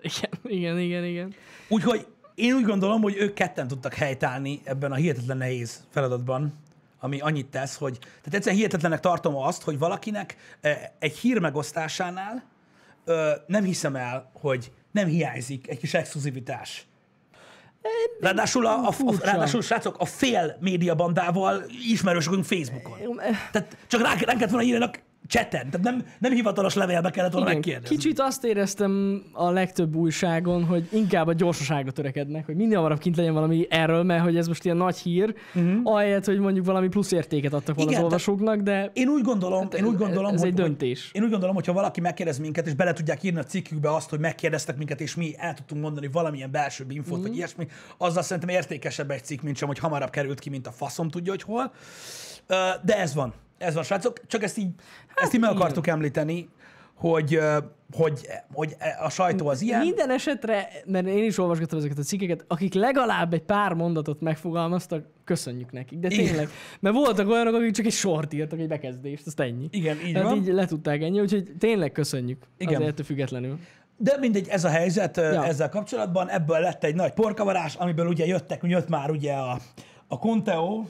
Igen, igen, igen, igen. Úgyhogy én úgy gondolom, hogy ők ketten tudtak helytállni ebben a hihetetlen nehéz feladatban, ami annyit tesz, hogy tehát egyszerűen hihetetlenek tartom azt, hogy valakinek eh, egy hír megosztásánál nem hiszem el, hogy nem hiányzik egy kis exkluzivitás. Ráadásul, a, a, a, ráadásul srácok, a fél médiabandával ismerősök vagyunk Facebookon. Tehát csak rá, rá kellett volna írjanak chaten, tehát nem, nem hivatalos levélbe kellett volna Igen, megkérdezni. kicsit azt éreztem a legtöbb újságon, hogy inkább a gyorsaságra törekednek, hogy minél hamarabb kint legyen valami erről, mert hogy ez most ilyen nagy hír, uh-huh. ahelyett, hogy mondjuk valami plusz értéket adtak volna Igen, az olvasóknak, de Én úgy gondolom, én úgy gondolom, ez hogy, egy hogy- döntés. Én úgy gondolom, hogy ha valaki megkérdez minket, és bele tudják írni a cikkükbe azt, hogy megkérdeztek minket, és mi el tudtunk mondani valamilyen belső infót, Mhm. vagy ilyesmi, azzal szerintem értékesebb egy cikk, mint sem, hogy hamarabb került ki, mint a faszom tudja, hogy hol. De ez van. Ez van, srácok. Csak ezt így, ezt így meg igen. akartuk említeni, hogy, hogy, hogy a sajtó az ilyen. Minden esetre, mert én is olvasgattam ezeket a cikkeket, akik legalább egy pár mondatot megfogalmaztak, köszönjük nekik. De Igen. tényleg, mert voltak olyanok, akik csak egy sort írtak, egy bekezdést, azt ennyi. Igen, így Tehát van. így le tudták ennyi, úgyhogy tényleg köszönjük. Igen. Igen. Azért függetlenül. De mindegy, ez a helyzet. Ja. ezzel kapcsolatban. Ebből lett egy nagy porkavarás, amiből ugye jöttek, jött már ugye a, a Conteo,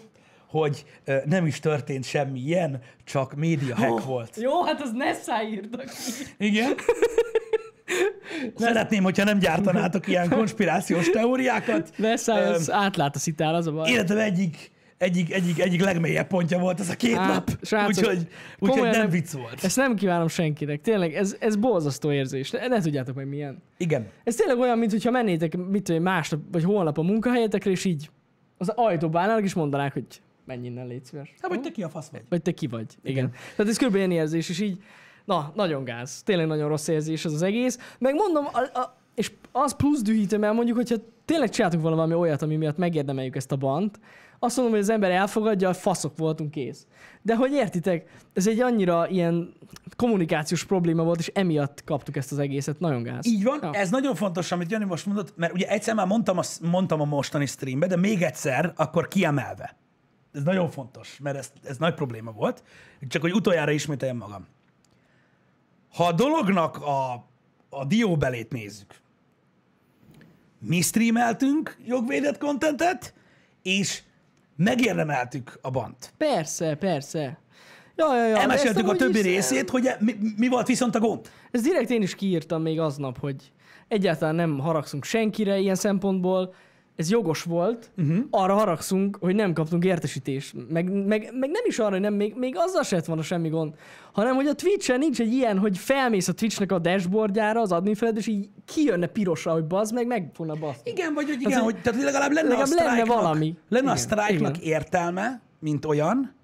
hogy ö, nem is történt semmi ilyen, csak média hack volt. Jó, hát az Nessa írtak ki. Igen. Szeretném, hogyha nem gyártanátok ilyen konspirációs teóriákat. Nessa, az átlát a szitál, az a baj. Életem egyik, egyik, egyik, egyik legmélyebb pontja volt ez a két Hát, nap. Úgyhogy, úgyhogy komolyan nem nem- vicc volt. Ezt nem kívánom senkinek. Tényleg, ez, ez borzasztó érzés. Ne, ne tudjátok meg milyen. Igen. Ez tényleg olyan, mintha mennétek, mit tudom, másnap vagy holnap a munkahelyetekre, és így az ajtóba állnának, és mondanák, hogy menj innen, légy szíves. Hát, vagy te ki a fasz vagy? Vagy te ki vagy. Igen. Igen. Tehát ez körülbelül ilyen érzés, és így, na, nagyon gáz. Tényleg nagyon rossz érzés ez az egész. Meg mondom, a, a, és az plusz dühítő, mert mondjuk, hogyha tényleg csináltunk valami olyat, ami miatt megérdemeljük ezt a bant, azt mondom, hogy az ember elfogadja, faszok voltunk, kész. De hogy értitek, ez egy annyira ilyen kommunikációs probléma volt, és emiatt kaptuk ezt az egészet. Nagyon gáz. Így van, Ja. ez nagyon fontos, amit Jani most mondott, mert ugye egyszer már mondtam a, mondtam a mostani streambe, de még egyszer, akkor kiemelve. Ez nagyon fontos, mert ez, ez nagy probléma volt. Csak hogy utoljára ismételjem magam. Ha a dolognak a, a dióbelét nézzük, mi streameltünk jogvédett kontentet, és megérdemeltük a bant. Persze, persze. Ja, ja, ja. Elmeséltük a többi részét, hogy mi, mi volt viszont a gond. Ez direkt én is kiírtam még aznap, hogy egyáltalán nem haragszunk senkire ilyen szempontból. Ez jogos volt, uh-huh. arra haragszunk, hogy nem kaptunk értesítést. Meg, meg, meg nem is arra, hogy nem, még, még azzal se lett volna semmi gond, hanem hogy a Twitch-en nincs egy ilyen, hogy felmész a Twitchnek a dashboardjára, az admin feled, és így kijönne pirosra, hogy bazd meg, meg fogna bazd. Igen, vagy hogy igen, hogy tehát legalább lenne legalább a lenne valami. lenne a Igen, sztrájknak igen. értelme, mint olyan,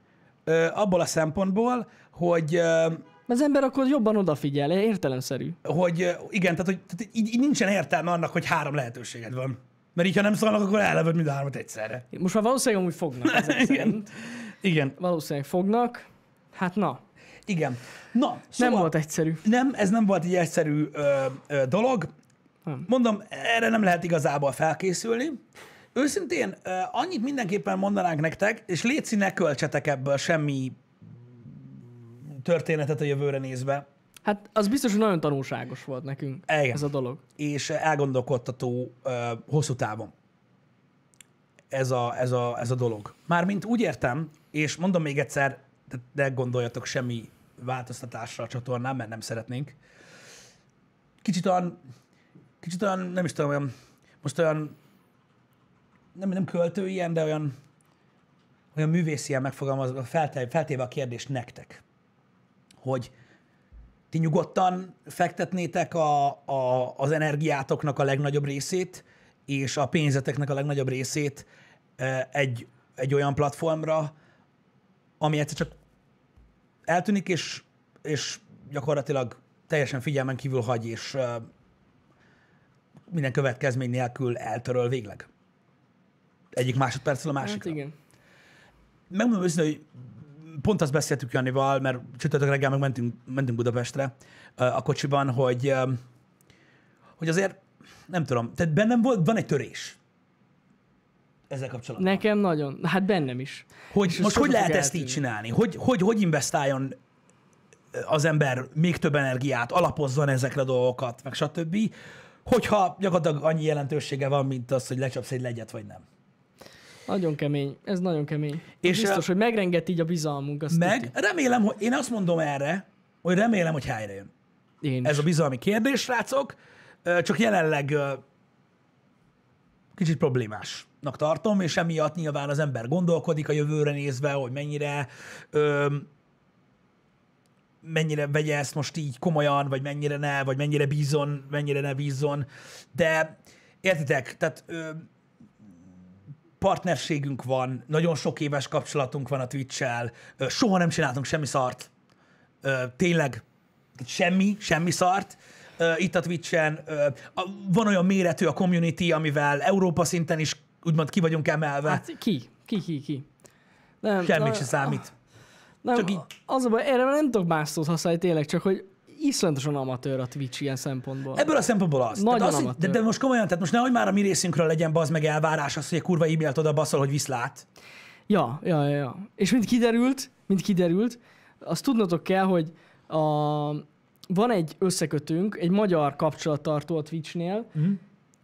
ö, abból a szempontból, hogy ö, Az ember akkor jobban odafigyel, értelemszerű. hogy igen, tehát, hogy, tehát így, így nincsen értelme annak, hogy három lehetőséged van. Mert így, ha nem szólnak, akkor ellövöd mind a hármat egyszerre. Most már valószínűleg amúgy fognak ezek Igen. szerint. Igen, Valószínűleg fognak. Hát na, igen. Na, nem szóval, volt egyszerű. Nem, ez nem volt egy egyszerű ö, ö, dolog. Nem. Mondom, erre nem lehet igazából felkészülni. Őszintén, ö, annyit mindenképpen mondanánk nektek, és létszi, ne költsetek ebből semmi történetet a jövőre nézve, Hát az biztos, hogy nagyon tanulságos volt nekünk Igen. ez a dolog. és elgondolkodtató ö, hosszú távon ez a, ez, a, ez a dolog. Mármint úgy értem, és mondom még egyszer, de ne gondoljatok semmi változtatásra a csatornán, mert nem szeretnénk. Kicsit olyan, kicsit olyan, nem is tudom, olyan, most olyan, nem, nem költő ilyen, de olyan, olyan művész ilyen megfogalmazva, feltéve, a kérdést nektek, hogy ti nyugodtan fektetnétek a, a, az energiátoknak a legnagyobb részét, és a pénzeteknek a legnagyobb részét eh, egy, egy olyan platformra, ami egyszer csak eltűnik, és, és gyakorlatilag teljesen figyelmen kívül hagy, és eh, minden következmény nélkül eltöröl végleg. Egyik másodpercről a Hát másikra. igen. Megmondom őszintén, hogy pont azt beszéltük Janival, mert csütörtök reggel meg mentünk, mentünk Budapestre a kocsiban, hogy, hogy azért, nem tudom, tehát bennem volt, van egy törés ezzel kapcsolatban. Nekem nagyon. Hát bennem is. Hogy És most hogy lehet fog ezt így eltűnni. csinálni? Hogy, hogy, hogy investáljon az ember még több energiát, alapozzon ezekre a dolgokat, meg stb., hogyha gyakorlatilag annyi jelentősége van, mint az, hogy lecsapsz egy legyet, vagy nem. Nagyon kemény. Ez nagyon kemény. És, biztos, ö, hogy megrenget így a bizalmunk. Azt Meg tuti. remélem, hogy én azt mondom erre, hogy remélem, hogy helyre jön. Én Ez is. a bizalmi kérdés, srácok, csak jelenleg kicsit problémásnak tartom, és emiatt nyilván az ember gondolkodik a jövőre nézve, hogy mennyire mennyire vegye ezt most így komolyan, vagy mennyire ne, vagy mennyire bízon, mennyire ne bízzon. De értitek, tehát partnerségünk van, nagyon sok éves kapcsolatunk van a Twitch-el, soha nem csináltunk semmi szart. Tényleg semmi, semmi szart. Itt a Twitch-en van olyan méretű a community, amivel Európa szinten is úgymond ki vagyunk emelve. Hát, ki? Ki, ki, ki? Nem, Semmit na- se számít. Nem, Csak így- Az a baj, erre nem tudok más szót használni tényleg, csak hogy iszonyatosan amatőr a Twitch ilyen szempontból. Ebből a szempontból az. Nagyon tehát az amatőr. de, de, most komolyan, tehát most nehogy már a mi részünkről legyen az meg elvárás az, hogy egy kurva e-mailt oda baszol, hogy viszlát. Ja, ja, ja, ja. És mint kiderült, mint kiderült, azt tudnotok kell, hogy a, van egy összekötőnk, egy magyar kapcsolattartó a Twitchnél, Mhm.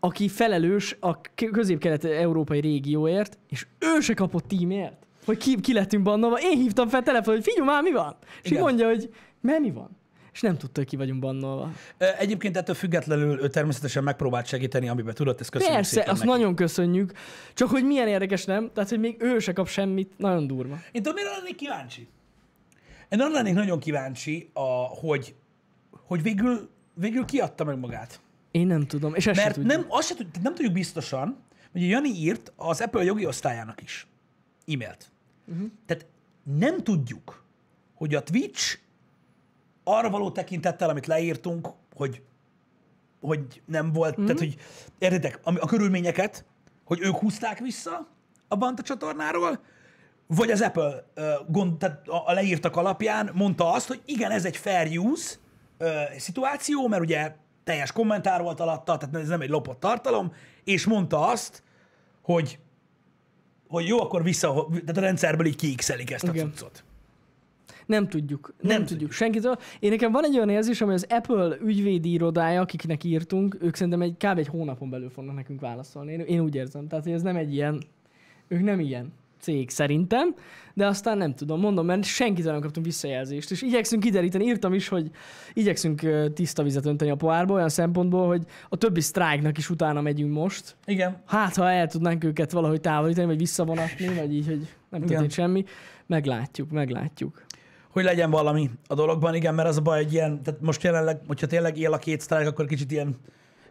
aki felelős a közép-kelet-európai régióért, és ő se kapott tímért, hogy ki, ki lettünk bannolva. Én hívtam fel telefon, hogy figyelj már, mi van? És Igen. mondja, hogy mert mi van? És nem tudta, hogy ki vagyunk bannolva. Egyébként ettől függetlenül ő természetesen megpróbált segíteni, amiben tudott, ezt köszönjük Persze, szépen azt neki. nagyon köszönjük. Csak hogy milyen érdekes, nem? Tehát, hogy még ő se kap semmit, nagyon durva. Én tudom, mire lennék kíváncsi? Én arra lennék nagyon kíváncsi, a, hogy, hogy végül, végül kiadta meg magát. Én nem tudom, és ezt se Mert tudjuk. nem, azt se tud, tehát nem tudjuk biztosan, hogy Jani írt az Apple jogi osztályának is e-mailt. Uh-huh. Tehát nem tudjuk, hogy a Twitch arra való tekintettel, amit leírtunk, hogy, hogy nem volt, uh-huh. tehát hogy értitek, ami- a körülményeket, hogy ők húzták vissza a Banta csatornáról, vagy az Apple ö, gond, tehát a, a leírtak alapján mondta azt, hogy igen, ez egy fair use ö, szituáció, mert ugye teljes kommentár volt alatta, tehát ez nem egy lopott tartalom, és mondta azt, hogy hogy jó, akkor vissza, tehát a rendszerből így kiixelik ezt a Igen. cuccot. Nem tudjuk. Nem, Nem tudjuk. tudjuk. Senkitől. Én nekem van egy olyan érzés, hogy az Apple ügyvédi irodája, akiknek írtunk, ők szerintem egy kb. egy hónapon belül fognak nekünk válaszolni. Én, én úgy érzem. Tehát, hogy ez nem egy ilyen, ők nem ilyen. cég szerintem, de aztán nem tudom, mondom, mert senkitől nem kaptunk visszajelzést, és igyekszünk kideríteni, írtam is, hogy igyekszünk tiszta vizet önteni a pohárba olyan szempontból, hogy a többi sztrájknak is utána megyünk most. Igen. Hát, ha el tudnánk őket valahogy távolítani, vagy visszavonatni, vagy így, hogy nem történt semmi, meglátjuk, meglátjuk. Hogy legyen valami a dologban, igen, mert az a baj, hogy ilyen, tehát most jelenleg, hogyha tényleg él a két sztrájk, akkor kicsit ilyen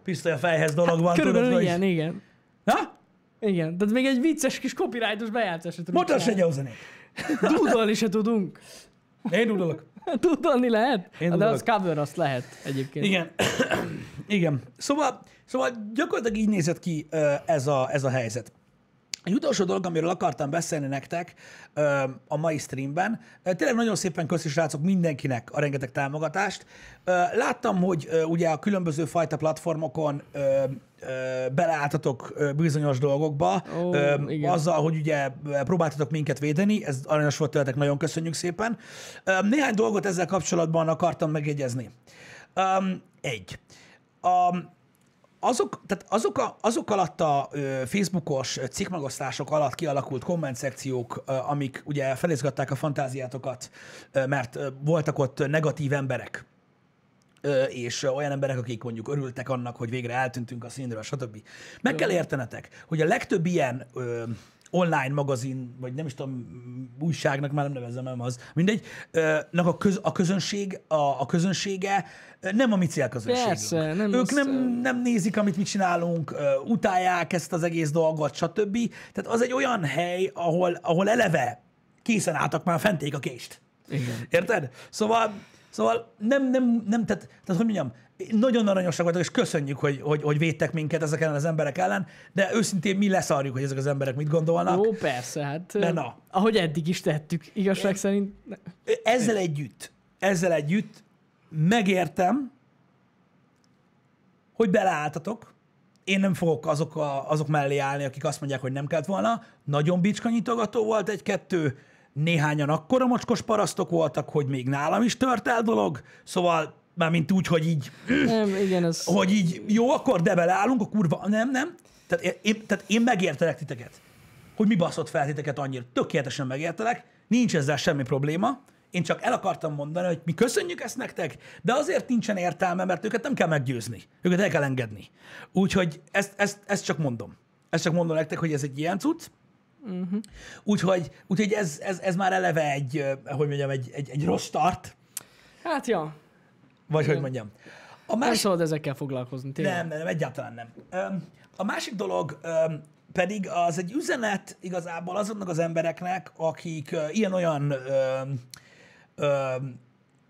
pisztoly a fejhez dolog van, tudod, Körülbelül hogy... igen. Ha? Igen, tehát még egy vicces kis copyrightos bejátszás se tudunk Mutasd egy jó zenét. Dúdolni se tudunk. Én udolok. Dúdolni lehet? Én De az dúdolok. cover azt lehet egyébként. Igen. Igen. Szóval, szóval gyakorlatilag így nézett ki ez a, ez a helyzet. Egy utolsó dolog, amiről akartam beszélni nektek a mai streamben, tényleg nagyon szépen köszi srácok mindenkinek a rengeteg támogatást. Láttam, hogy ugye a különböző fajta platformokon beleálltatok bizonyos dolgokba, Ó, igen. azzal, hogy ugye próbáltatok minket védeni, ez aranyos volt tőletek, nagyon köszönjük szépen. Néhány dolgot ezzel kapcsolatban akartam megjegyezni. Egy. A, azok, tehát azok, a, azok alatt a ö, Facebookos cikkmegosztások alatt kialakult komment szekciók, ö, amik ugye felizgatták a fantáziátokat, ö, mert ö, voltak ott negatív emberek, ö, és olyan emberek, akik mondjuk örültek annak, hogy végre eltűntünk a színről, stb. Meg kell értenetek, hogy a legtöbb ilyen ö, online magazin, vagy nem is tudom, újságnak már nem nevezem, nem az, mindegy, nak a, köz, a közönség, a, a közönsége nem a mi célközönségünk. Persze, nem ők nem, nem nézik, amit mi csinálunk, utálják ezt az egész dolgot, stb. Tehát az egy olyan hely, ahol, ahol eleve készen álltak már fenték a kést. Igen. Érted? Szóval, szóval nem, nem, nem tehát, tehát hogy mondjam, nagyon aranyosak vagytok, és köszönjük, hogy, hogy, hogy védtek minket ezek ellen az emberek ellen, de őszintén mi leszarjuk, hogy ezek az emberek mit gondolnak. Jó, persze, hát De na. ahogy eddig is tettük, igazság szerint. ne- Ezzel együtt, ezzel együtt megértem, hogy beleálltatok. Én nem fogok azok, a, azok mellé állni, akik azt mondják, hogy nem kellett volna. Nagyon bicskanyitogató volt egy-kettő, néhányan akkora mocskos parasztok voltak, hogy még nálam is tört el dolog, szóval már mint úgy, hogy így, Nem, igen, ez... hogy így jó, akkor de beleállunk, a kurva, nem, nem. Tehát én, tehát én megértelek titeket, hogy mi baszott fel titeket annyira. Tökéletesen megértelek, nincs ezzel semmi probléma. Én csak el akartam mondani, hogy mi köszönjük ezt nektek, de azért nincsen értelme, mert őket nem kell meggyőzni. Őket el kell engedni. Úgyhogy ezt, ezt, ezt csak mondom. Ezt csak mondom nektek, hogy ez egy ilyen cucc. Uh-huh. Úgyhogy, úgyhogy ez, ez, ez, már eleve egy, hogy mondjam, egy, egy, egy rossz start, Hát ja, vagy hogy mondjam. A nem másik, szabad ezekkel foglalkozni, tényleg. nem, nem, nem, egyáltalán nem. A másik dolog pedig az egy üzenet igazából azoknak az embereknek, akik ilyen-olyan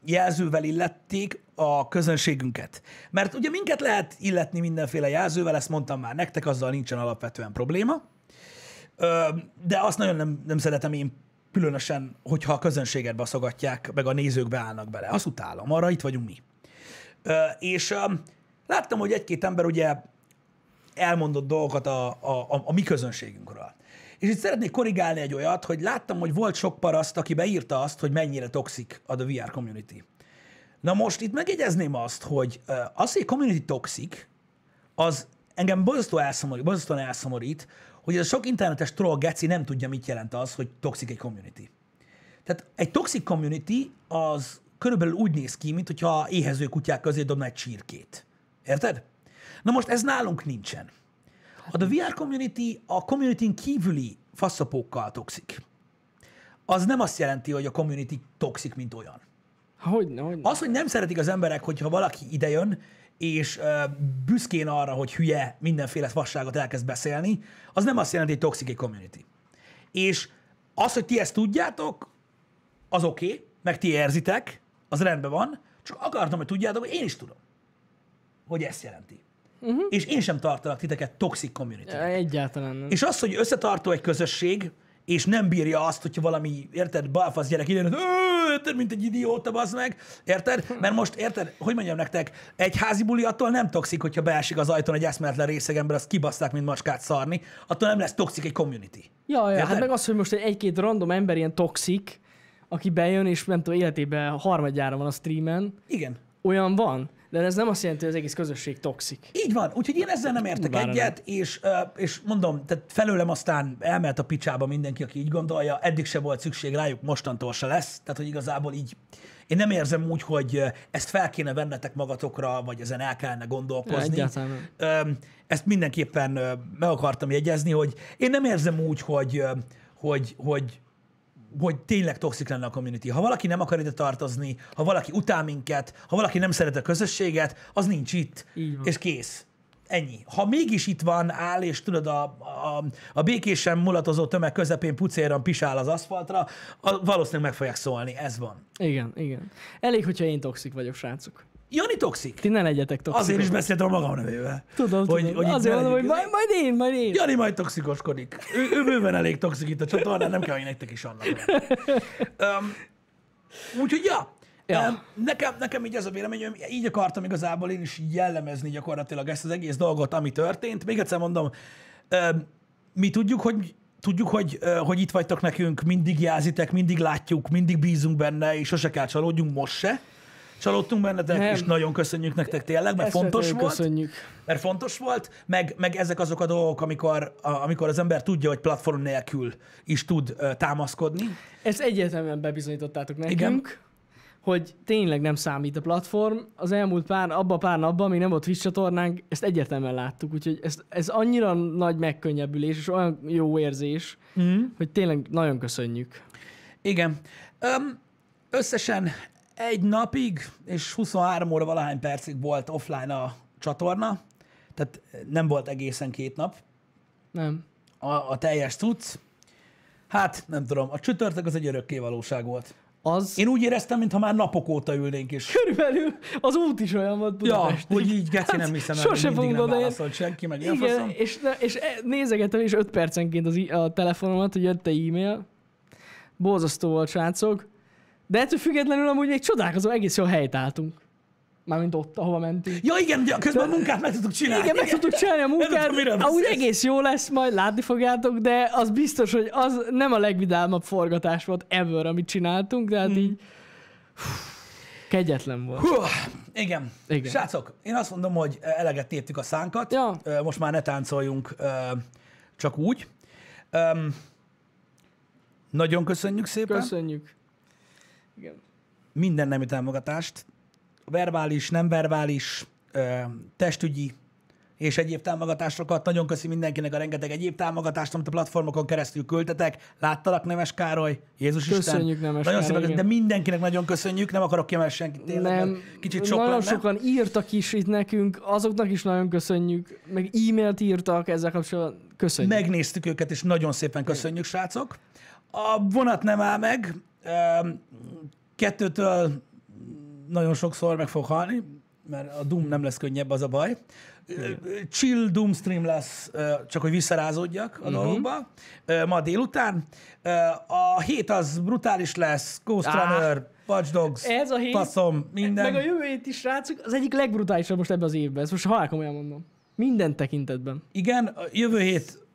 jelzővel illették a közönségünket. Mert ugye minket lehet illetni mindenféle jelzővel, ezt mondtam már nektek, azzal nincsen alapvetően probléma. De azt nagyon nem, nem szeretem én különösen, hogyha a közönséget baszogatják, meg a nézők beállnak bele. Azt utálom, arra itt vagyunk mi. És láttam, hogy egy-két ember ugye elmondott dolgokat a, a, a, a mi közönségünkről. És itt szeretnék korrigálni egy olyat, hogy láttam, hogy volt sok paraszt, aki beírta azt, hogy mennyire toxik a The VR community. Na most itt megjegyezném azt, hogy az, hogy a community toxic, az engem borzasztó elszomorít, borzasztóan elszomorít, hogy ez a sok internetes troll geci nem tudja, mit jelent az, hogy toxic egy community. Tehát egy toxic community az körülbelül úgy néz ki, mint hogyha éhező kutyák közé dobna egy csirkét. Érted? Na most ez nálunk nincsen. A The VR community a community kívüli faszapókkal toxik. Az nem azt jelenti, hogy a community toxik, mint olyan. Hogy, hogy Az, hogy nem szeretik az emberek, hogyha valaki idejön, és uh, büszkén arra, hogy hülye, mindenféle fasságot elkezd beszélni, az nem azt jelenti, hogy toxic egy community. És az, hogy ti ezt tudjátok, az oké, okay, meg ti érzitek, az rendben van, csak akartam, hogy tudjátok, hogy én is tudom, hogy ezt jelenti. Uh-huh. És én sem tartalak titeket toxic community. Egyáltalán nem. És az, hogy összetartó egy közösség, és nem bírja azt, hogyha valami, érted, balfasz gyerek "Ö, érted, mint egy idióta, bazd meg, érted? Mert most, érted, hogy mondjam nektek, egy házi buli attól nem toxik, hogyha beesik az ajtón egy eszméletlen részegember, azt kibaszták, mint macskát szarni, attól nem lesz toxik egy community. Ja, ja Érted? hát meg az, hogy most egy- egy-két random ember ilyen toxik, aki bejön, és nem tudom, életében harmadjára van a streamen, Igen. olyan van. De ez nem azt jelenti, hogy az egész közösség toxik. Így van, úgyhogy én ezzel nem értek Kurvára egyet, és, és mondom, tehát felőlem aztán elment a picsába mindenki, aki így gondolja, eddig se volt szükség rájuk, mostantól se lesz, tehát hogy igazából így én nem érzem úgy, hogy ezt fel kéne vennetek magatokra, vagy ezen el kellene gondolkozni. Egyáltalán Ezt mindenképpen meg akartam jegyezni, hogy én nem érzem úgy, hogy, hogy, hogy hogy tényleg toxik lenne a community. Ha valaki nem akar ide tartozni, ha valaki utál minket, ha valaki nem szeret a közösséget, az nincs itt, és kész. Ennyi. Ha mégis itt van, áll, és tudod, a, a, a békésen mulatozó tömeg közepén pucéran pisál az aszfaltra, a, valószínűleg meg fogják szólni. Ez van. Igen, igen. Elég, hogyha én toxik vagyok, srácok. Jani toxik. Ti ne legyetek toxik. Azért is beszéltem a magam nevével. Tudom, hogy, tudom. hogy Azért mondom, hogy majd, majd én, majd én. Jani majd toxikoskodik. Ő, ő bőven elég toxik itt a csatornán, nem kell, hogy nektek is annak. um, úgyhogy, ja. Ja. Em, Nekem, nekem így ez a véleményem, így akartam igazából én is jellemezni gyakorlatilag ezt az egész dolgot, ami történt. Még egyszer mondom, mi tudjuk, hogy tudjuk, hogy, hogy itt vagytok nekünk, mindig jelzitek, mindig látjuk, mindig bízunk benne, és sose kell csalódjunk, most se. Csalódtunk bennetek, Nem. és nagyon köszönjük nektek tényleg, mert Ezt fontos volt Köszönjük. mert fontos volt, meg, meg ezek azok a dolgok, amikor, a, amikor az ember tudja, hogy platform nélkül is tud ö, támaszkodni. Ezt egyértelműen bebizonyítottátok nekünk, Igen. Hogy tényleg nem számít a platform. Az elmúlt pár, abban a pár napban, még nem volt Twitch csatornánk, ezt egyértelműen láttuk, úgyhogy ez, ez annyira nagy megkönnyebbülés, és olyan jó érzés, mm. hogy tényleg nagyon köszönjük. Igen. Öm, összesen egy napig és 23 óra valahány percig volt offline a csatorna, tehát nem volt egészen két nap Nem. a, a teljes cucc. Hát, nem tudom, a csütörtök az egy örökké valóság volt. Az Én úgy éreztem, mintha már napok óta ülnénk, és körülbelül az út is olyan volt ja, Budapestig. hogy így geci nem hiszem el, hogy sose mindig nem válaszolt senki, meg Igen, faszom. és, és e- nézegettem is 5 percenként az, a telefonomat, hogy jött egy e-mail. Borzasztó volt, srácok. De ettől függetlenül amúgy még csodálkozom, egész jól helyt álltunk. Mármint ott, ahova mentünk. Ja igen, ugye közben a munkát meg tudtuk csinálni. Igen, meg tudtuk csinálni a munkát, amúgy egész jó lesz, majd látni fogjátok, de az biztos, hogy az nem a legvidámabb forgatás volt ever, amit csináltunk, de hát Hmm. így kegyetlen volt. Hú, igen. Igen. Srácok, én azt mondom, hogy eleget téptük a szánkat. Ja. Most már ne táncoljunk csak úgy. Nagyon köszönjük szépen. Köszönjük. Igen. Minden nemű támogatást. Verbális, nem verbális, ö, testügyi és egyéb támogatásokat. Nagyon köszi mindenkinek a rengeteg egyéb támogatást, amit a platformokon keresztül küldtetek. Láttalak, Nemes Károly, Jézus Köszönjük, Isten. Nemes Nagyon Károly, szépen, de mindenkinek nagyon köszönjük. Nem akarok kiemelni senkit tényleg, Nem, kicsit sok nagyon lenne. sokan írtak is itt nekünk, azoknak is nagyon köszönjük, meg e-mailt írtak ezzel kapcsolatban. Köszönjük. Megnéztük őket, és nagyon szépen köszönjük, srácok. A vonat nem áll meg. Kettőtől nagyon sokszor meg fog halni, mert a Doom nem lesz könnyebb, az a baj. Ö, Chill Doom stream lesz, csak hogy visszarázódjak Mhm. a dolgokba. Ö, Ma délután. A hét az brutális lesz. Ghost Á. Runner, Watch Dogs, Ez a hét, faszom, minden. meg a jövő hét is, srácok, az egyik legbrutálisabb most ebben az évben. Ezt most halál komolyan mondom. Minden tekintetben. Igen, a jövő hét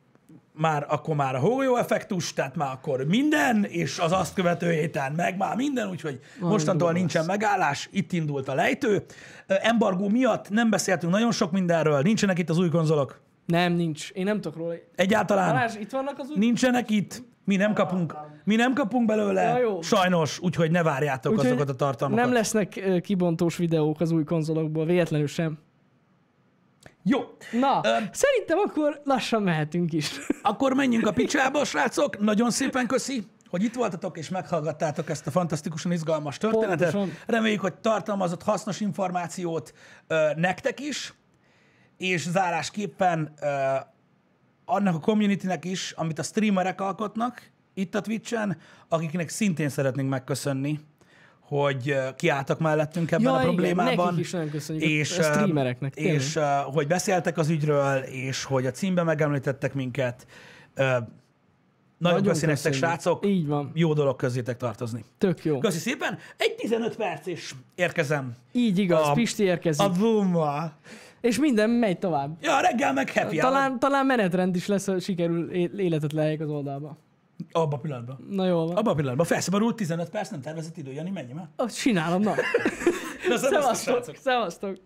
már akkor már a hógolyó effektus, tehát már akkor minden, és az azt követő héten meg már minden, úgyhogy mostantól durva nincsen megállás, itt indult a lejtő. Embargó miatt nem beszéltünk nagyon sok mindenről, nincsenek itt az új konzolok. Nem, nincs. Én nem tudok róla. Egyáltalán Balázs, itt vannak az új... nincsenek itt, mi nem kapunk, mi nem kapunk belőle, Ja, jó. sajnos, úgyhogy ne várjátok Úgyhogy azokat a tartalmakat. Nem lesznek kibontós videók az új konzolokból, véletlenül sem. Jó, Na, Ö, szerintem akkor lassan mehetünk is. Akkor menjünk a picsába, srácok. Nagyon szépen köszi, hogy itt voltatok és meghallgattátok ezt a fantasztikusan izgalmas történetet. Pontosan. Reméljük, hogy tartalmazott hasznos információt ö, nektek is, és zárásképpen ö, annak a communitynek is, amit a streamerek alkotnak itt a Twitch-en, akiknek szintén szeretnénk megköszönni, hogy kiálltak mellettünk ebben Ja, a igen, problémában. nekik is nagyon köszönjük, és, a streamereknek, tényleg. És hogy beszéltek az ügyről, és hogy a címben megemlítettek minket. Nagyon, Nagyon köszi nektek, köszönjük. srácok. Így van. Jó dolog közétek tartozni. Tök jó. Köszi szépen. Egy 15 perc és érkezem. Így igaz, A- Pisti érkezik. A Zoom-mal. És minden megy tovább. Ja, reggel meg happy hour. Talán, talán menetrend is lesz, hogy sikerül életet lehelyek az oldalba. Abba a pillanatban. Na jól van. Abba a pillanatban. Felszabadult 15 perc, nem tervezett idő. Jani, menj már. Azt csinálom, na. Na, szevasztok, szevasztok.